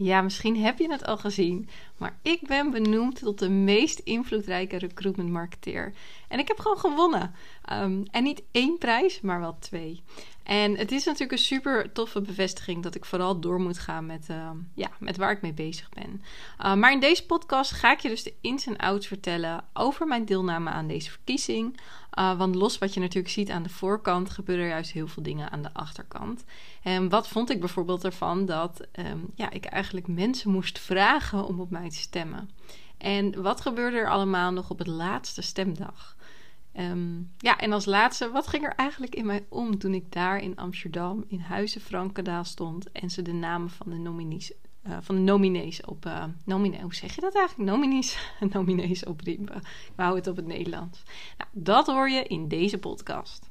Ja, misschien heb je het al gezien, maar ik ben benoemd tot de meest invloedrijke recruitment marketeer. En ik heb gewoon gewonnen. Ehm, en niet één prijs, maar wel twee. En het is natuurlijk een super toffe bevestiging dat ik vooral door moet gaan met, ehm, ja, met waar ik mee bezig ben. Uh, maar in deze podcast ga ik je dus de ins en outs vertellen over mijn deelname aan deze verkiezing. Want los wat je natuurlijk ziet aan de voorkant, gebeuren er juist heel veel dingen aan de achterkant. En wat vond ik bijvoorbeeld ervan dat ja, ik eigenlijk mensen moest vragen om op mij te stemmen. En wat gebeurde er allemaal nog op het laatste stemdag? Um, ja, en als laatste, wat ging er eigenlijk in mij om toen ik daar in Amsterdam in Huizen Frankendaal stond en ze de namen van de nominees, uh, van de nominees op, uh, hoe zeg je dat eigenlijk? Nominees, nominees opriepen. Ik hou het op het Nederlands. Nou, dat hoor je in deze podcast.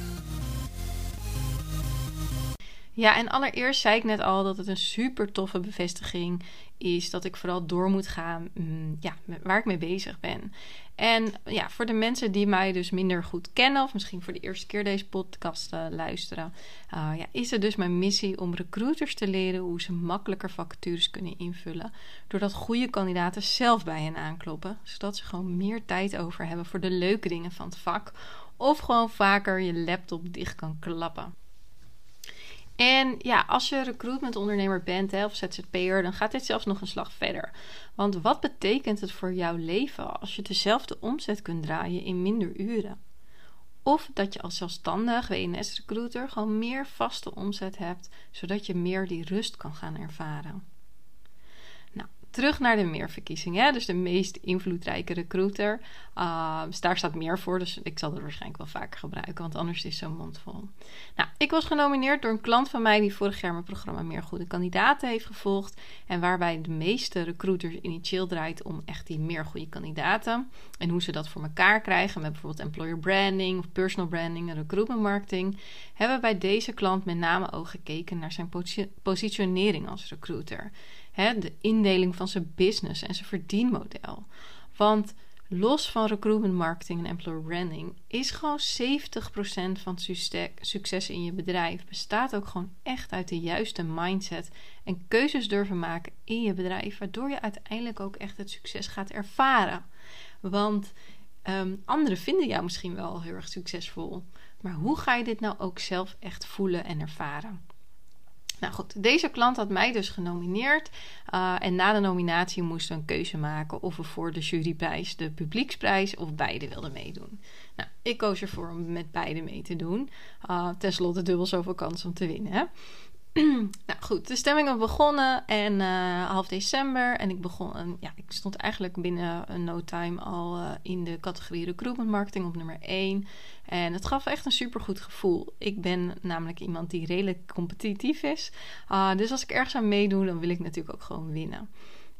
Ja, en allereerst zei ik net al dat het een super toffe bevestiging is dat ik vooral door moet gaan mm, ja, waar ik mee bezig ben. En ja, voor de mensen die mij dus minder goed kennen, of misschien voor de eerste keer deze podcast uh, luisteren, uh, ja, is het dus mijn missie om recruiters te leren hoe ze makkelijker vacatures kunnen invullen. Doordat goede kandidaten zelf bij hen aankloppen, zodat ze gewoon meer tijd over hebben voor de leuke dingen van het vak. Of gewoon vaker je laptop dicht kan klappen. En ja, als je recruitment ondernemer bent hè, of ZZP'er, dan gaat dit zelfs nog een slag verder. Want wat betekent het voor jouw leven als je dezelfde omzet kunt draaien in minder uren? Of dat je als zelfstandig WNS-recruiter gewoon meer vaste omzet hebt, zodat je meer die rust kan gaan ervaren terug naar de meerverkiezing. Hè? Dus de meest invloedrijke recruiter. Uh, daar staat meer voor, dus ik zal het waarschijnlijk wel vaker gebruiken, want anders is zo'n mond vol. Nou, ik was genomineerd door een klant van mij die vorig jaar mijn programma Meer Goede Kandidaten heeft gevolgd. En waarbij de meeste recruiters initieel draait om echt die meer goede kandidaten. En hoe ze dat voor elkaar krijgen met bijvoorbeeld employer branding of personal branding en recruitment marketing. Hebben bij deze klant met name ook gekeken naar zijn positionering als recruiter de indeling van zijn business en zijn verdienmodel. Want los van recruitment marketing en employer branding is gewoon 70% van succes in je bedrijf bestaat ook gewoon echt uit de juiste mindset en keuzes durven maken in je bedrijf, waardoor je uiteindelijk ook echt het succes gaat ervaren. Want um, anderen vinden jou misschien wel heel erg succesvol, maar hoe ga je dit nou ook zelf echt voelen en ervaren? Nou goed, deze klant had mij dus genomineerd. Uh, en na de nominatie moesten we een keuze maken of we voor de juryprijs, de publieksprijs of beide wilden meedoen. Nou, ik koos ervoor om met beide mee te doen. Uh, Ten slotte dubbel zoveel kans om te winnen. Hè? nou goed, de stemmingen begonnen en uh, half december. En ik begon, ja, ik stond eigenlijk binnen een no time al uh, in de categorie recruitment marketing op nummer 1. En het gaf echt een supergoed gevoel. Ik ben namelijk iemand die redelijk competitief is. Uh, dus als ik ergens aan meedoe, dan wil ik natuurlijk ook gewoon winnen.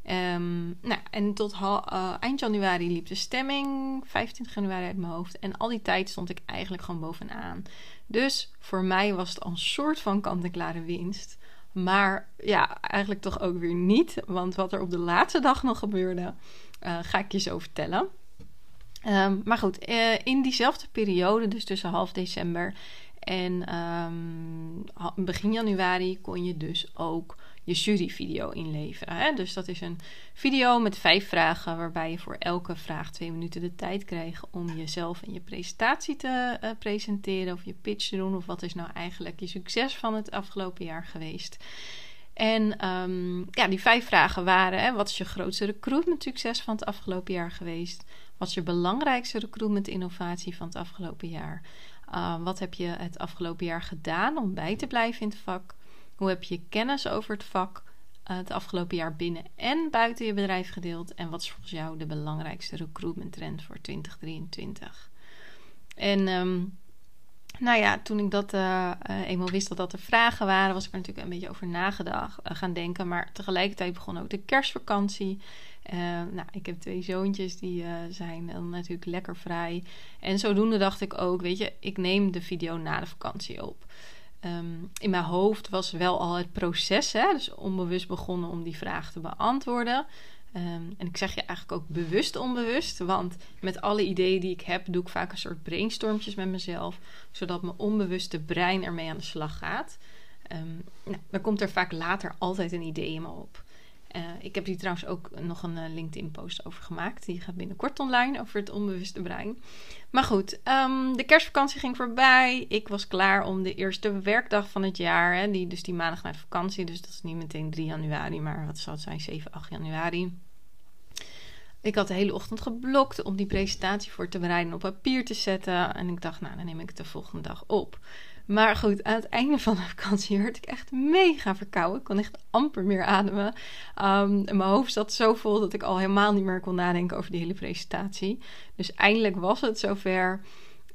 Um, nou, en tot eind januari liep de stemming, 25 januari uit mijn hoofd. En al die tijd stond ik eigenlijk gewoon bovenaan. Dus voor mij was het een soort van kant-en-klare winst. Maar ja, eigenlijk toch ook weer niet. Want wat er op de laatste dag nog gebeurde, uh, ga ik je zo vertellen. Um, maar goed, uh, in diezelfde periode, dus tussen half december en um, begin januari, kon je dus ook je juryvideo inleveren. Hè? Dus dat is een video met vijf vragen, waarbij je voor elke vraag twee minuten de tijd kreeg om jezelf en je presentatie te uh, presenteren of je pitch te doen. Of wat is nou eigenlijk je succes van het afgelopen jaar geweest. En um, ja, die vijf vragen waren: hè, wat is je grootste recruitment succes van het afgelopen jaar geweest? Wat is je belangrijkste recruitment innovatie van het afgelopen jaar? Uh, wat heb je het afgelopen jaar gedaan om bij te blijven in het vak? Hoe heb je kennis over het vak uh, het afgelopen jaar binnen en buiten je bedrijf gedeeld? En wat is volgens jou de belangrijkste recruitment trend voor 2023? En um, Nou ja, toen ik dat uh, eenmaal wist dat de vragen waren, was ik er natuurlijk een beetje over nagedacht, gaan denken. Maar tegelijkertijd begon ook de kerstvakantie. nou, ik heb twee zoontjes, die zijn dan natuurlijk lekker vrij. En zodoende dacht ik ook, weet je, ik neem de video na de vakantie op. Um, in mijn hoofd was wel al het proces, hè, dus onbewust begonnen om die vraag te beantwoorden. Um, en ik zeg je eigenlijk ook bewust onbewust, want met alle ideeën die ik heb, doe ik vaak een soort brainstormjes met mezelf, zodat mijn onbewuste brein ermee aan de slag gaat. Um, nou, dan komt er vaak later altijd een idee in me op. Uh, ik heb hier trouwens ook nog een uh, LinkedIn-post over gemaakt. Die gaat binnenkort online over het onbewuste brein. Maar goed, um, de kerstvakantie ging voorbij. Ik was klaar om de eerste werkdag van het jaar. Hè, die, dus die maandag naar vakantie. Dus dat is niet meteen 3 januari, maar wat zal het zijn? 7, 8 januari. Ik had de hele ochtend geblokt om die presentatie voor te bereiden op papier te zetten. En ik dacht, nou, dan neem ik het de volgende dag op. Maar goed, aan het einde van de vakantie werd ik echt mega verkouden. Ik kon echt amper meer ademen. Um, mijn hoofd zat zo vol dat ik al helemaal niet meer kon nadenken over die hele presentatie. Dus eindelijk was het zover.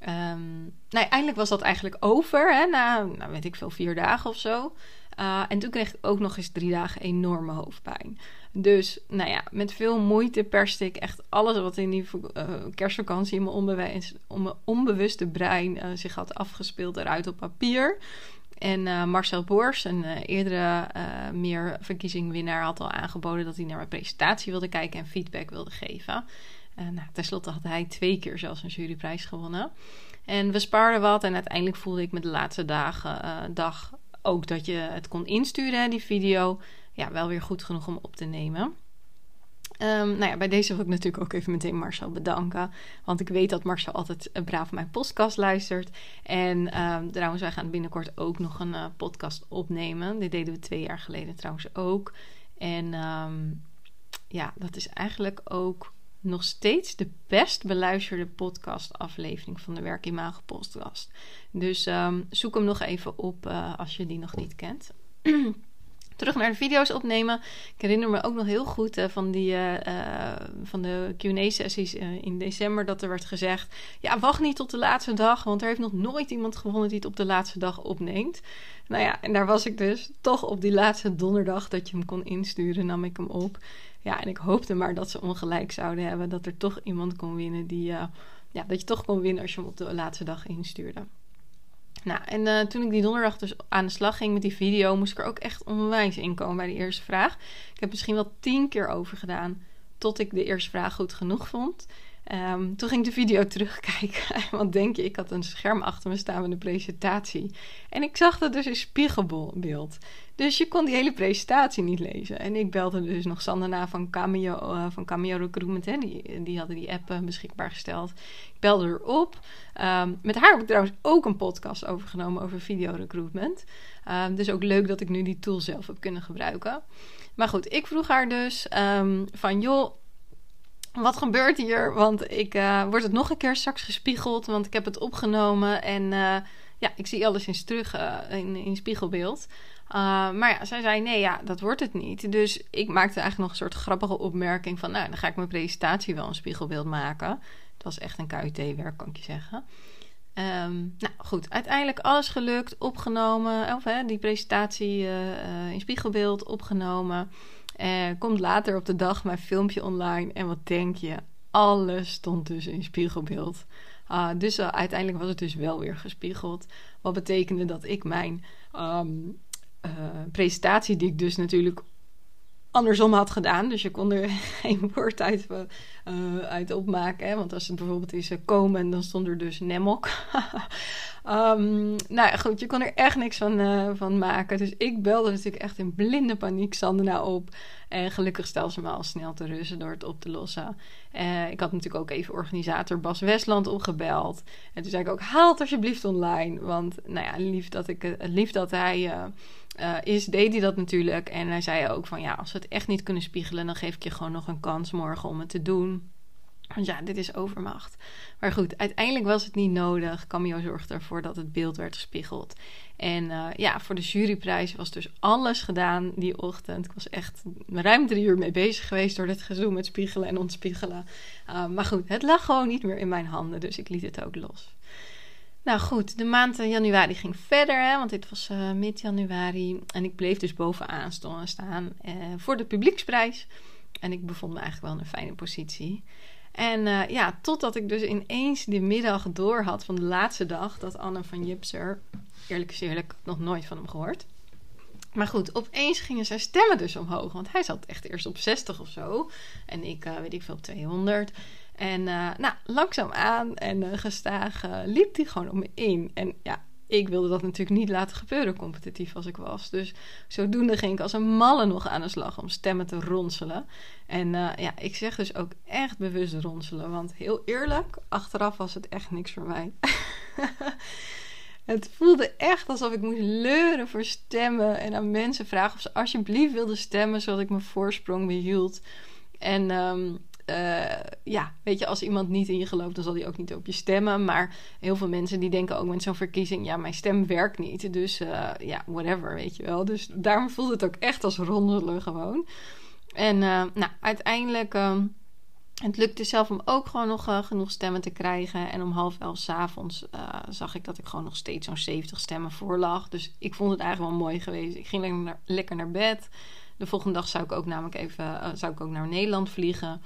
Um, nou, eindelijk was dat eigenlijk over. Hè, na, nou, weet ik veel, vier dagen of zo. Uh, en toen kreeg ik ook nog eens drie dagen enorme hoofdpijn. Dus nou ja, met veel moeite perste ik echt alles wat in die uh, kerstvakantie in mijn, mijn onbewuste brein uh, zich had afgespeeld eruit op papier. En Marcel Boers, een eerdere meer verkiezingwinnaar, had al aangeboden dat hij naar mijn presentatie wilde kijken en feedback wilde geven. nou, tenslotte had hij twee keer zelfs een juryprijs gewonnen. En we spaarden wat en uiteindelijk voelde ik me de laatste dagen, dag ook dat je het kon insturen, die video ja, wel weer goed genoeg om op te nemen. Um, nou ja, bij deze wil ik natuurlijk ook even meteen Marcel bedanken. Want ik weet dat Marcel altijd braaf mijn podcast luistert. En um, trouwens, wij gaan binnenkort ook nog een uh, podcast opnemen. Dit deden we twee jaar geleden trouwens ook. En um, ja, dat is eigenlijk ook nog steeds de best beluisterde podcastaflevering van de Werk in Magen podcast. Dus zoek hem nog even op uh, als je die nog niet kent. terug naar de video's opnemen. Ik herinner me ook nog heel goed uh, van, die, uh, van de QA-sessies in december dat er werd gezegd: Ja, wacht niet tot de laatste dag, want er heeft nog nooit iemand gewonnen die het op de laatste dag opneemt. Nou ja, en daar was ik dus toch op die laatste donderdag dat je hem kon insturen, nam ik hem op. Ja, en ik hoopte maar dat ze ongelijk zouden hebben, dat er toch iemand kon winnen die. ja, dat je toch kon winnen als je hem op de laatste dag instuurde. Nou, en uh, toen ik die donderdag dus aan de slag ging met die video, moest ik er ook echt onwijs in komen bij de eerste vraag. Ik heb misschien wel tien keer over gedaan tot ik de eerste vraag goed genoeg vond. Um, toen ging ik de video terugkijken. Want denk je, ik had een scherm achter me staan met een presentatie. En ik zag dat dus in spiegelbeeld. Dus je kon die hele presentatie niet lezen. En ik belde dus nog Sander na van Cameo, uh, van Cameo Recruitment. Die, die hadden die app uh, beschikbaar gesteld. Ik belde erop. Um, met haar heb ik trouwens ook een podcast overgenomen over video recruitment. Um, dus ook leuk dat ik nu die tool zelf heb kunnen gebruiken. Maar goed, ik vroeg haar dus van joh wat gebeurt hier? Want ik uh, word het nog een keer straks gespiegeld, want ik heb het opgenomen en uh, ja, ik zie alles eens terug uh, in, in spiegelbeeld. maar ja, zij zei nee, ja, dat wordt het niet. Dus ik maakte eigenlijk nog een soort grappige opmerking van, nou, dan ga ik mijn presentatie wel een spiegelbeeld maken. Het was echt een KUT-werk, kan ik je zeggen. Um, nou goed, uiteindelijk alles gelukt, opgenomen, of hè, die presentatie in spiegelbeeld opgenomen. Uh, komt later op de dag mijn filmpje online. En wat denk je? Alles stond dus in spiegelbeeld. Uh, dus uh, uiteindelijk was het dus wel weer gespiegeld. Wat betekende dat ik mijn um, presentatie, die ik dus natuurlijk andersom had gedaan. Dus je kon er geen woord uit, uh, uit opmaken. Hè? Want als het bijvoorbeeld is uh, komen, dan stond er dus Nemok. um, nou goed, je kon er echt niks van, uh, van maken. Dus ik belde natuurlijk echt in blinde paniek Sandra op. En gelukkig stelde ze me al snel te rusten door het op te lossen. ik had natuurlijk ook even organisator Bas Westland opgebeld. En toen zei ik ook, haal het alsjeblieft online. Want nou ja, lief dat, ik, lief dat hij is, deed hij dat natuurlijk. En hij zei ook van ja, als we het echt niet kunnen spiegelen, dan geef ik je gewoon nog een kans morgen om het te doen. Want ja, dit is overmacht. Maar goed, uiteindelijk was het niet nodig. Cameo zorgde ervoor dat het beeld werd gespiegeld. En uh, ja, voor de juryprijs was dus alles gedaan die ochtend. Ik was echt ruim drie uur mee bezig geweest door dit gezoem met spiegelen en ontspiegelen. Uh, maar goed, het lag gewoon niet meer in mijn handen, dus ik liet het ook los. Nou goed, de maand januari ging verder, hè, want dit was uh, mid-januari. En ik bleef dus bovenaan staan uh, voor de publieksprijs. En ik bevond me eigenlijk wel in een fijne positie. En uh, ja, totdat ik dus ineens de middag door had van de laatste dag... dat Anne van Jipser, eerlijk eerlijk, nog nooit van hem gehoord... Maar goed, opeens gingen zijn stemmen dus omhoog. Want hij zat echt eerst op 60 of zo. En ik, weet ik veel, op 200. En uh, nou, langzaamaan en uh, gestaag liep hij gewoon om me in. En ja, ik wilde dat natuurlijk niet laten gebeuren, competitief als ik was. Dus zodoende ging ik als een malle nog aan de slag om stemmen te ronselen. En ja, ik zeg dus ook echt bewust ronselen. Want heel eerlijk, achteraf was het echt niks voor mij. Het voelde echt alsof ik moest leuren voor stemmen. En aan mensen vragen of ze alsjeblieft wilden stemmen, zodat ik mijn voorsprong behield. En um, uh, ja, weet je, als iemand niet in je dan zal hij ook niet op je stemmen. Maar heel veel mensen die denken ook met zo'n verkiezing: ja, mijn stem werkt niet. Dus uh, ja, whatever, weet je wel. Dus daarom voelde het ook echt als rondelen gewoon. En uh, nou, uiteindelijk. Um, het lukte zelf om ook gewoon nog genoeg stemmen te krijgen. En om half elf s avonds uh, zag ik dat ik gewoon nog steeds zo'n 70 stemmen voor lag. Dus ik vond het eigenlijk wel mooi geweest. Ik ging lekker naar, lekker naar bed. De volgende dag zou ik ook namelijk even zou ik ook naar Nederland vliegen.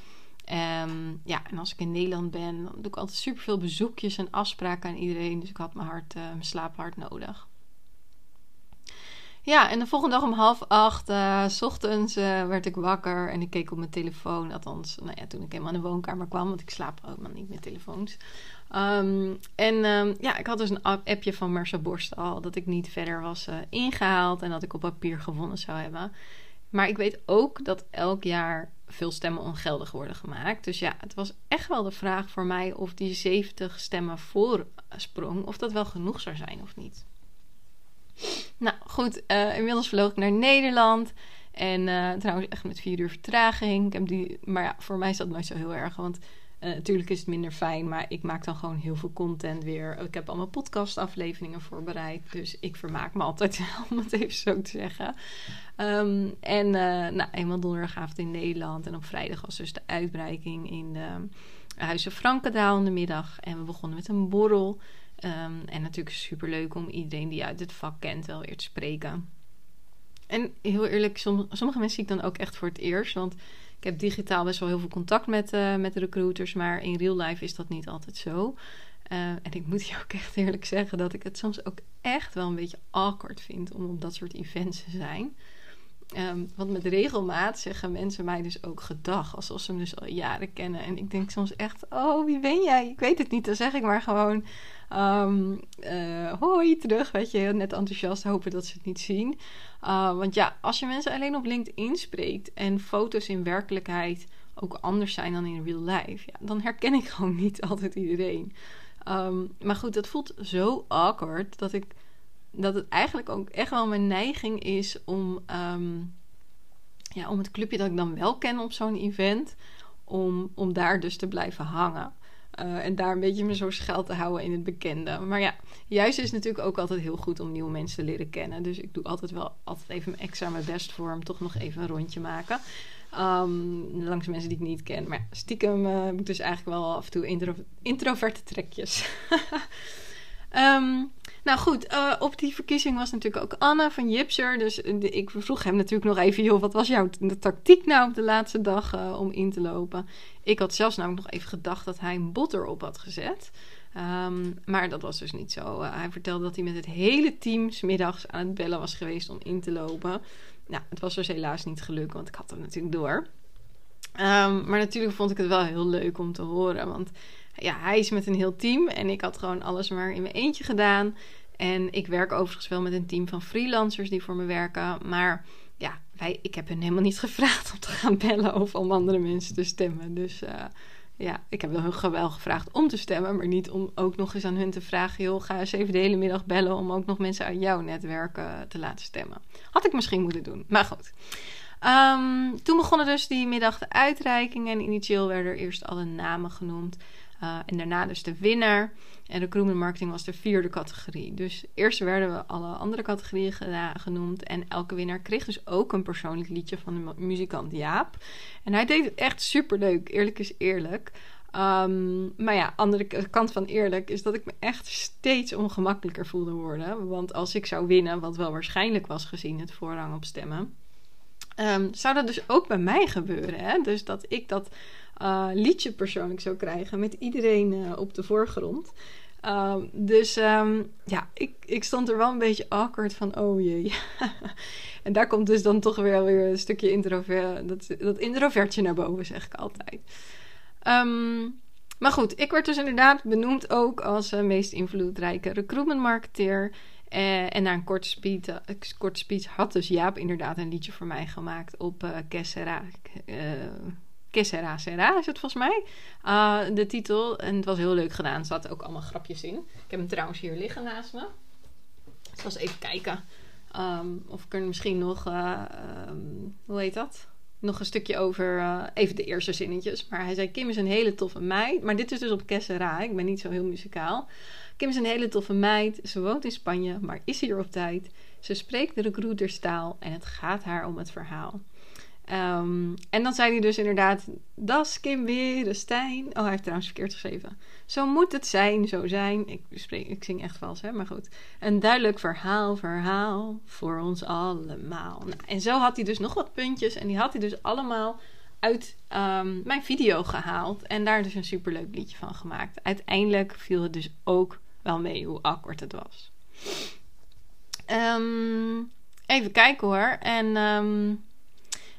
Um, ja, en als ik in Nederland ben, dan doe ik altijd superveel bezoekjes en afspraken aan iedereen. Dus ik had mijn, hart, mijn slaap hard nodig. Ja, en de volgende dag om half acht, uh, s ochtends, uh, werd ik wakker en ik keek op mijn telefoon. Althans, nou ja, toen ik helemaal in de woonkamer kwam, want ik slaap ook maar niet met telefoons. Um, en um, ja, ik had dus een appje van Marcel Borstal dat ik niet verder was ingehaald en dat ik op papier gewonnen zou hebben. Maar ik weet ook dat elk jaar veel stemmen ongeldig worden gemaakt. Dus ja, het was echt wel de vraag voor mij of die 70 stemmen voorsprong, of dat wel genoeg zou zijn of niet. Nou goed, uh, inmiddels vloog ik naar Nederland. En uh, trouwens echt met vier uur vertraging. Ik heb die, maar ja, voor mij is dat nooit zo heel erg. Want uh, natuurlijk is het minder fijn. Maar ik maak dan gewoon heel veel content weer. Ik heb allemaal podcastafleveringen voorbereid. Dus ik vermaak me altijd, om het even zo te zeggen. Um, en nou, eenmaal donderdagavond in Nederland. En op vrijdag was dus de uitbreiking in de Huizen Frankendaal in de middag. En we begonnen met een borrel. Um, en natuurlijk super leuk om iedereen die uit het vak kent wel weer te spreken. En heel eerlijk, som, sommige mensen zie ik dan ook echt voor het eerst. Want ik heb digitaal best wel heel veel contact met, uh, met recruiters. Maar in real life is dat niet altijd zo. Uh, en ik moet je ook echt eerlijk zeggen dat ik het soms ook echt wel een beetje awkward vind om op dat soort events te zijn. Um, want met regelmaat zeggen mensen mij dus ook gedag. Alsof ze me dus al jaren kennen. En ik denk soms echt, oh, wie ben jij? Ik weet het niet. Dan zeg ik maar gewoon, um, hoi, terug. Weet je, net enthousiast hopen dat ze het niet zien. Uh, want ja, als je mensen alleen op LinkedIn spreekt... en foto's in werkelijkheid ook anders zijn dan in real life... Ja, dan herken ik gewoon niet altijd iedereen. Maar goed, dat voelt zo awkward dat ik dat het eigenlijk ook echt wel mijn neiging is om, um, ja, om het clubje dat ik dan wel ken op zo'n event, om, om daar dus te blijven hangen. Uh, en daar een beetje me zo schuil te houden in het bekende. Maar ja, juist is het natuurlijk ook altijd heel goed om nieuwe mensen te leren kennen. Dus ik doe altijd wel altijd even extra mijn best voor om toch nog even een rondje maken. Um, langs mensen die ik niet ken. Maar stiekem uh, heb ik dus eigenlijk wel af en toe intro introverte trekjes. um, Nou goed, uh, op die verkiezing was natuurlijk ook Anna van Jipser. Dus de, ik vroeg hem natuurlijk nog even: joh, wat was jouw tactiek nou op de laatste dag uh, om in te lopen? Ik had zelfs namelijk nog even gedacht dat hij een bot erop had gezet. Um, maar dat was dus niet zo. Hij vertelde dat hij met het hele team smiddags aan het bellen was geweest om in te lopen. Nou, het was dus helaas niet gelukt, want ik had hem natuurlijk door. Um, maar natuurlijk vond ik het wel heel leuk om te horen. Want ja, hij is met een heel team en ik had gewoon alles maar in mijn eentje gedaan. En ik werk overigens wel met een team van freelancers die voor me werken. Maar ja, wij, ik heb hen helemaal niet gevraagd om te gaan bellen of om andere mensen te stemmen. Dus uh, ja, ik heb hun wel gevraagd om te stemmen, maar niet om ook nog eens aan hun te vragen: joh, ga eens even de hele middag bellen om ook nog mensen uit jouw netwerk uh, te laten stemmen. Had ik misschien moeten doen, maar goed. Um, toen begonnen dus die middag de uitreikingen en initieel werden er eerst alle namen genoemd. Uh, en daarna dus de winnaar. En recruitment marketing was de vierde categorie. Dus eerst werden we alle andere categorieën genoemd. En elke winnaar kreeg dus ook een persoonlijk liedje van de muzikant Jaap. En hij deed het echt super leuk. Eerlijk is eerlijk. Um, maar ja, andere kant van eerlijk is dat ik me echt steeds ongemakkelijker voelde worden. Want als ik zou winnen, wat wel waarschijnlijk was gezien het voorrang op stemmen, um, zou dat dus ook bij mij gebeuren. Hè? Dus dat ik dat uh, liedje persoonlijk zou krijgen met iedereen uh, op de voorgrond. Um, dus um, ja, ik, ik stond er wel een beetje awkward van, oh jee. en daar komt dus dan toch weer, weer een stukje introvert, dat, dat introvertje naar boven, zeg ik altijd. Um, maar goed, ik werd dus inderdaad benoemd ook als uh, meest invloedrijke recruitment marketeer. Uh, en na een korte speech, korte speech had dus Jaap inderdaad een liedje voor mij gemaakt op uh, Kessera. Kessera Sera is het volgens mij. de titel. En het was heel leuk gedaan. Er zaten ook allemaal grapjes in. Ik heb hem trouwens hier liggen naast me. Dus was even kijken. Um, of ik er misschien nog... Um, hoe heet dat? nog een stukje over uh, even de eerste zinnetjes. Maar hij zei: Kim is een hele toffe meid. Maar dit is dus op Kessera. Ik ben niet zo heel muzikaal. Kim is een hele toffe meid. Ze woont in Spanje, maar is hier op tijd. Ze spreekt de recruiterstaal en het gaat haar om het verhaal. Um, en dan zei hij dus inderdaad: Das Kim weer, Stijn. Oh, hij heeft trouwens verkeerd geschreven. Zo moet het zijn, zo zijn. Ik, spreek, ik zing echt vals, hè, maar goed. Een duidelijk verhaal, verhaal voor ons allemaal. Nou, en zo had hij dus nog wat puntjes. En die had hij dus allemaal uit um, mijn video gehaald. En daar dus een superleuk liedje van gemaakt. Uiteindelijk viel het dus ook wel mee hoe awkward het was. Um, even kijken hoor. En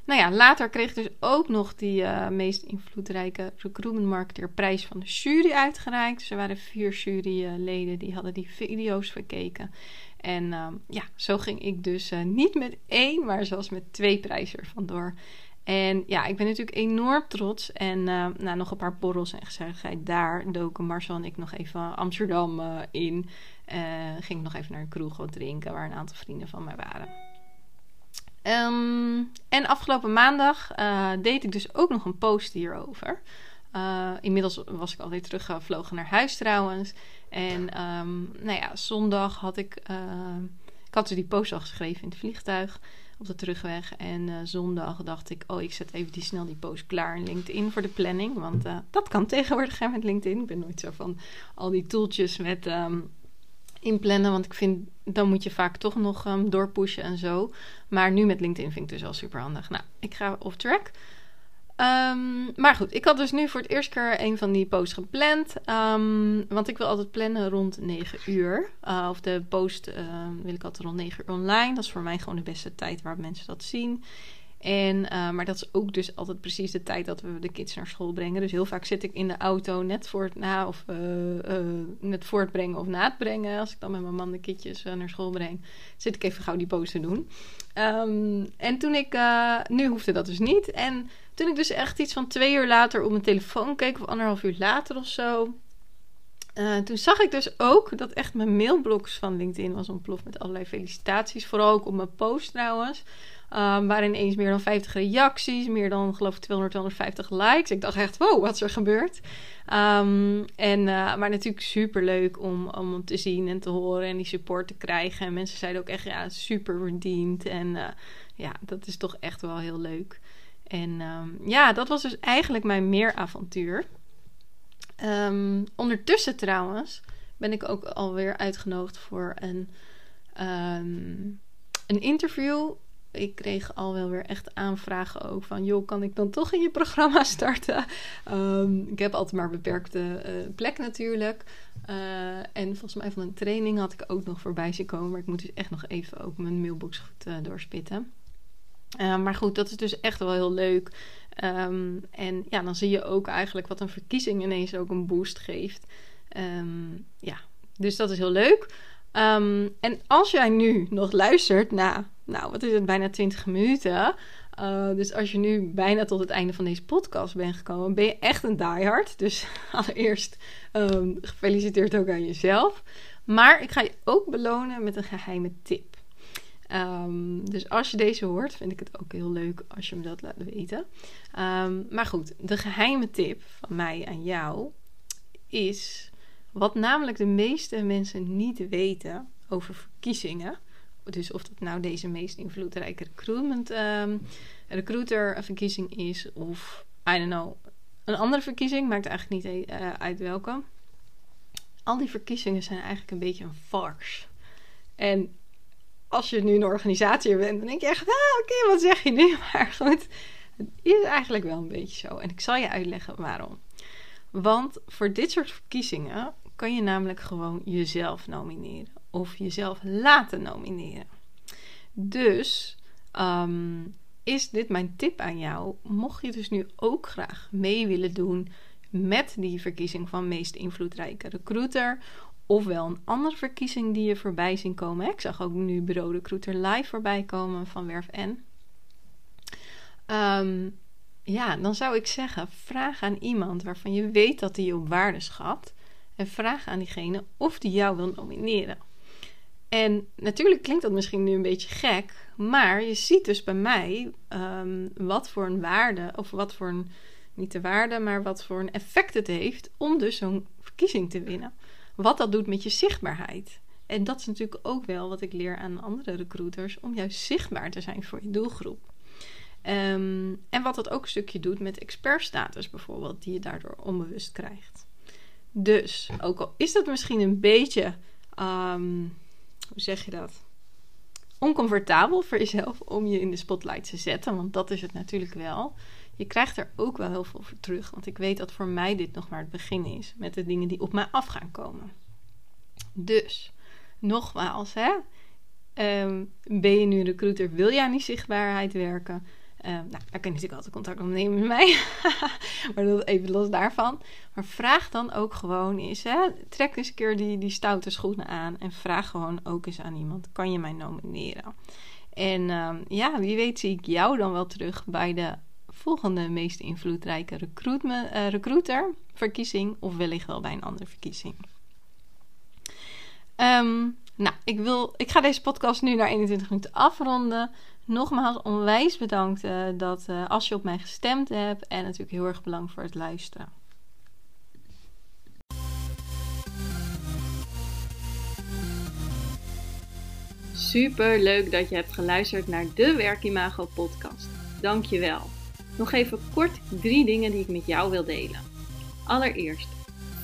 nou ja, later kreeg ik dus ook nog die uh, meest invloedrijke recruitment marketeer prijs van de jury uitgereikt. Dus er waren vier juryleden die hadden die video's bekeken. En uh, ja, zo ging ik dus uh, niet met één, maar zelfs met twee prijzen ervan door. En ja, ik ben natuurlijk enorm trots. En nou, nog een paar borrels en gezelligheid daar doken Marcel en ik nog even Amsterdam in. ging nog even naar een kroeg wat drinken waar een aantal vrienden van mij waren. Um, en afgelopen maandag uh, deed ik dus ook nog een post hierover. Uh, inmiddels was ik alweer teruggevlogen naar huis trouwens. En um, nou ja, zondag had ik... Uh, ik had dus die post al geschreven in het vliegtuig op de terugweg. En zondag dacht ik, oh, ik zet even die, snel die post klaar in LinkedIn voor de planning. Want dat kan tegenwoordig gaan met LinkedIn. Ik ben nooit zo van al die tooltjes met... Um, inplannen. Want ik vind, dan moet je vaak toch nog um, doorpushen en zo. Maar nu met LinkedIn vind ik dus wel super handig. Nou, ik ga off track. Um, maar goed, ik had dus nu voor het eerst keer een van die posts gepland. Um, want ik wil altijd plannen rond 9 uur. Uh, of de post wil ik altijd rond 9 uur online. Dat is voor mij gewoon de beste tijd waar mensen dat zien. En, uh, maar dat is ook dus altijd precies de tijd dat we de kids naar school brengen. Dus heel vaak zit ik in de auto net voor het na of uh, uh, net voor het brengen of na het brengen. Als ik dan met mijn man de kindjes naar school breng, zit ik even gauw die post te doen. Um, en toen ik, nu hoefde dat dus niet. En toen ik dus echt iets van twee uur later op mijn telefoon keek, of anderhalf uur later of zo. toen zag ik dus ook dat echt mijn mailbox van LinkedIn was ontploft met allerlei felicitaties. Vooral ook op mijn post trouwens. Um, waren ineens meer dan 50 reacties, meer dan geloof ik 200, 250 likes. Ik dacht echt, wow, wat is er gebeurd? Um, en, uh, maar natuurlijk super leuk om, om te zien en te horen en die support te krijgen. En mensen zeiden ook echt, ja, super verdiend. En uh, ja, dat is toch echt wel heel leuk. En um, ja, dat was dus eigenlijk mijn meeravontuur. Um, ondertussen trouwens ben ik ook alweer uitgenodigd voor een, een interview ik kreeg al wel weer echt aanvragen ook van... joh, kan ik dan toch in je programma starten? Um, ik heb altijd maar beperkte uh, plek natuurlijk. Uh, en volgens mij van een training had ik ook nog voorbij zien komen. Maar ik moet dus echt nog even ook mijn mailbox goed uh, doorspitten. maar goed, dat is dus echt wel heel leuk. Um, en ja, dan zie je ook eigenlijk wat een verkiezing ineens ook een boost geeft. Um, ja, dus dat is heel leuk. En als jij nu nog luistert na, nou wat is het, bijna 20 minuten. Uh, dus als je nu bijna tot het einde van deze podcast bent gekomen, ben je echt een diehard. Dus allereerst um, gefeliciteerd ook aan jezelf. Maar ik ga je ook belonen met een geheime tip. Um, dus als je deze hoort, vind ik het ook heel leuk als je me dat laat weten. Um, maar goed, de geheime tip van mij aan jou is wat namelijk de meeste mensen niet weten over verkiezingen. Dus of dat nou deze meest invloedrijke recruitment um, recruiter verkiezing is. Of, I don't know, een andere verkiezing, maakt eigenlijk niet uh, uit welke. Al die verkiezingen zijn eigenlijk een beetje een farce. En als je nu een organisatie bent, dan denk je echt, ah, oké, wat zeg je nu? Maar goed, het is eigenlijk wel een beetje zo. En ik zal je uitleggen waarom. Want voor dit soort verkiezingen kan je namelijk gewoon jezelf nomineren. Of jezelf laten nomineren. Dus ehm, is dit mijn tip aan jou. Mocht je dus nu ook graag mee willen doen met die verkiezing van meest invloedrijke recruiter. Ofwel een andere verkiezing die je voorbij zien komen. Ik zag ook nu Bureau Recruiter Live voorbij komen van Werf N. Ehm, ja, dan zou ik zeggen: vraag aan iemand waarvan je weet dat hij je op waarde schat. En vraag aan diegene of die jou wil nomineren. En natuurlijk klinkt dat misschien nu een beetje gek, maar je ziet dus bij mij ehm, wat voor een waarde, of wat voor een, niet de waarde, maar wat voor een effect het heeft om dus zo'n verkiezing te winnen. Wat dat doet met je zichtbaarheid. En dat is natuurlijk ook wel wat ik leer aan andere recruiters, om juist zichtbaar te zijn voor je doelgroep. Ehm, en wat dat ook een stukje doet met expertstatus bijvoorbeeld, die je daardoor onbewust krijgt. Dus, ook al is dat misschien een beetje, um, hoe zeg je dat? Oncomfortabel voor jezelf om je in de spotlight te zetten, want dat is het natuurlijk wel. Je krijgt er ook wel heel veel voor terug, want ik weet dat voor mij dit nog maar het begin is met de dingen die op mij af gaan komen. Dus, nogmaals, hè? Um, ben je nu recruiter, wil aan die zichtbaarheid werken? Uh, nou, daar kun je natuurlijk altijd contact opnemen met mij. maar dat even los daarvan. Maar vraag dan ook gewoon eens. Hè, trek eens een keer die, die stoute schoenen aan. En vraag gewoon ook eens aan iemand. Kan je mij nomineren? En uh, ja, wie weet zie ik jou dan wel terug bij de volgende meest invloedrijke uh, recruiter verkiezing. Of wellicht wel bij een andere verkiezing. Um, nou, ik, wil, ik ga deze podcast nu naar 21 minuten afronden nogmaals onwijs bedankt uh, dat uh, als je op mij gestemd hebt. En natuurlijk heel erg bedankt voor het luisteren. Super leuk dat je hebt geluisterd naar de Werkimago podcast. Dank je wel. Nog even kort drie dingen die ik met jou wil delen. Allereerst,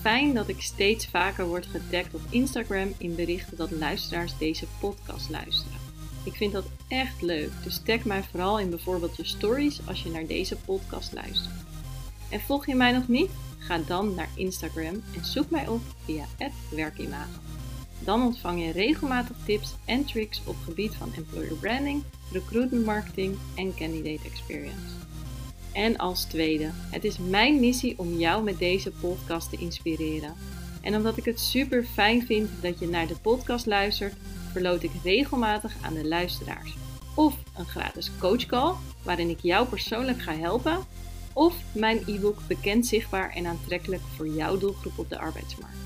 fijn dat ik steeds vaker word getagd op Instagram in berichten dat luisteraars deze podcast luisteren. Ik vind dat echt leuk, dus tag mij vooral in bijvoorbeeld je stories als je naar deze podcast luistert. En volg je mij nog niet? Ga dan naar Instagram en zoek mij op via werkimago. Dan ontvang je regelmatig tips en tricks op gebied van employer branding, recruitment marketing en candidate experience. En als tweede, het is mijn missie om jou met deze podcast te inspireren. En omdat ik het super fijn vind dat je naar de podcast luistert, verloot ik regelmatig aan de luisteraars. Of een gratis coachcall waarin ik jou persoonlijk ga helpen. Of mijn e-book Bekend, Zichtbaar en Aantrekkelijk voor jouw doelgroep op de arbeidsmarkt.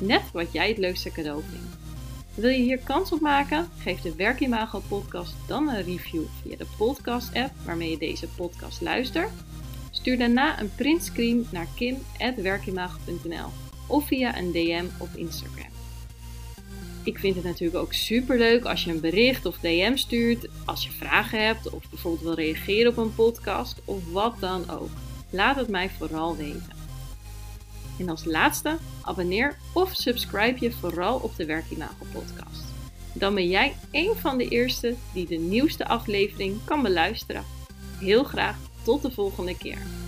Net wat jij het leukste cadeau vindt. Wil je hier kans op maken? Geef de Werkimago podcast dan een review via de podcast app waarmee je deze podcast luistert. Stuur daarna een printscreen naar kim.werkimago.nl of via een DM op Instagram. Ik vind het natuurlijk ook super leuk als je een bericht of DM stuurt, als je vragen hebt of bijvoorbeeld wil reageren op een podcast of wat dan ook. Laat het mij vooral weten. En als laatste, abonneer of subscribe je vooral op de Werkimago podcast. Dan ben jij een van de eerste die de nieuwste aflevering kan beluisteren. Heel graag tot de volgende keer.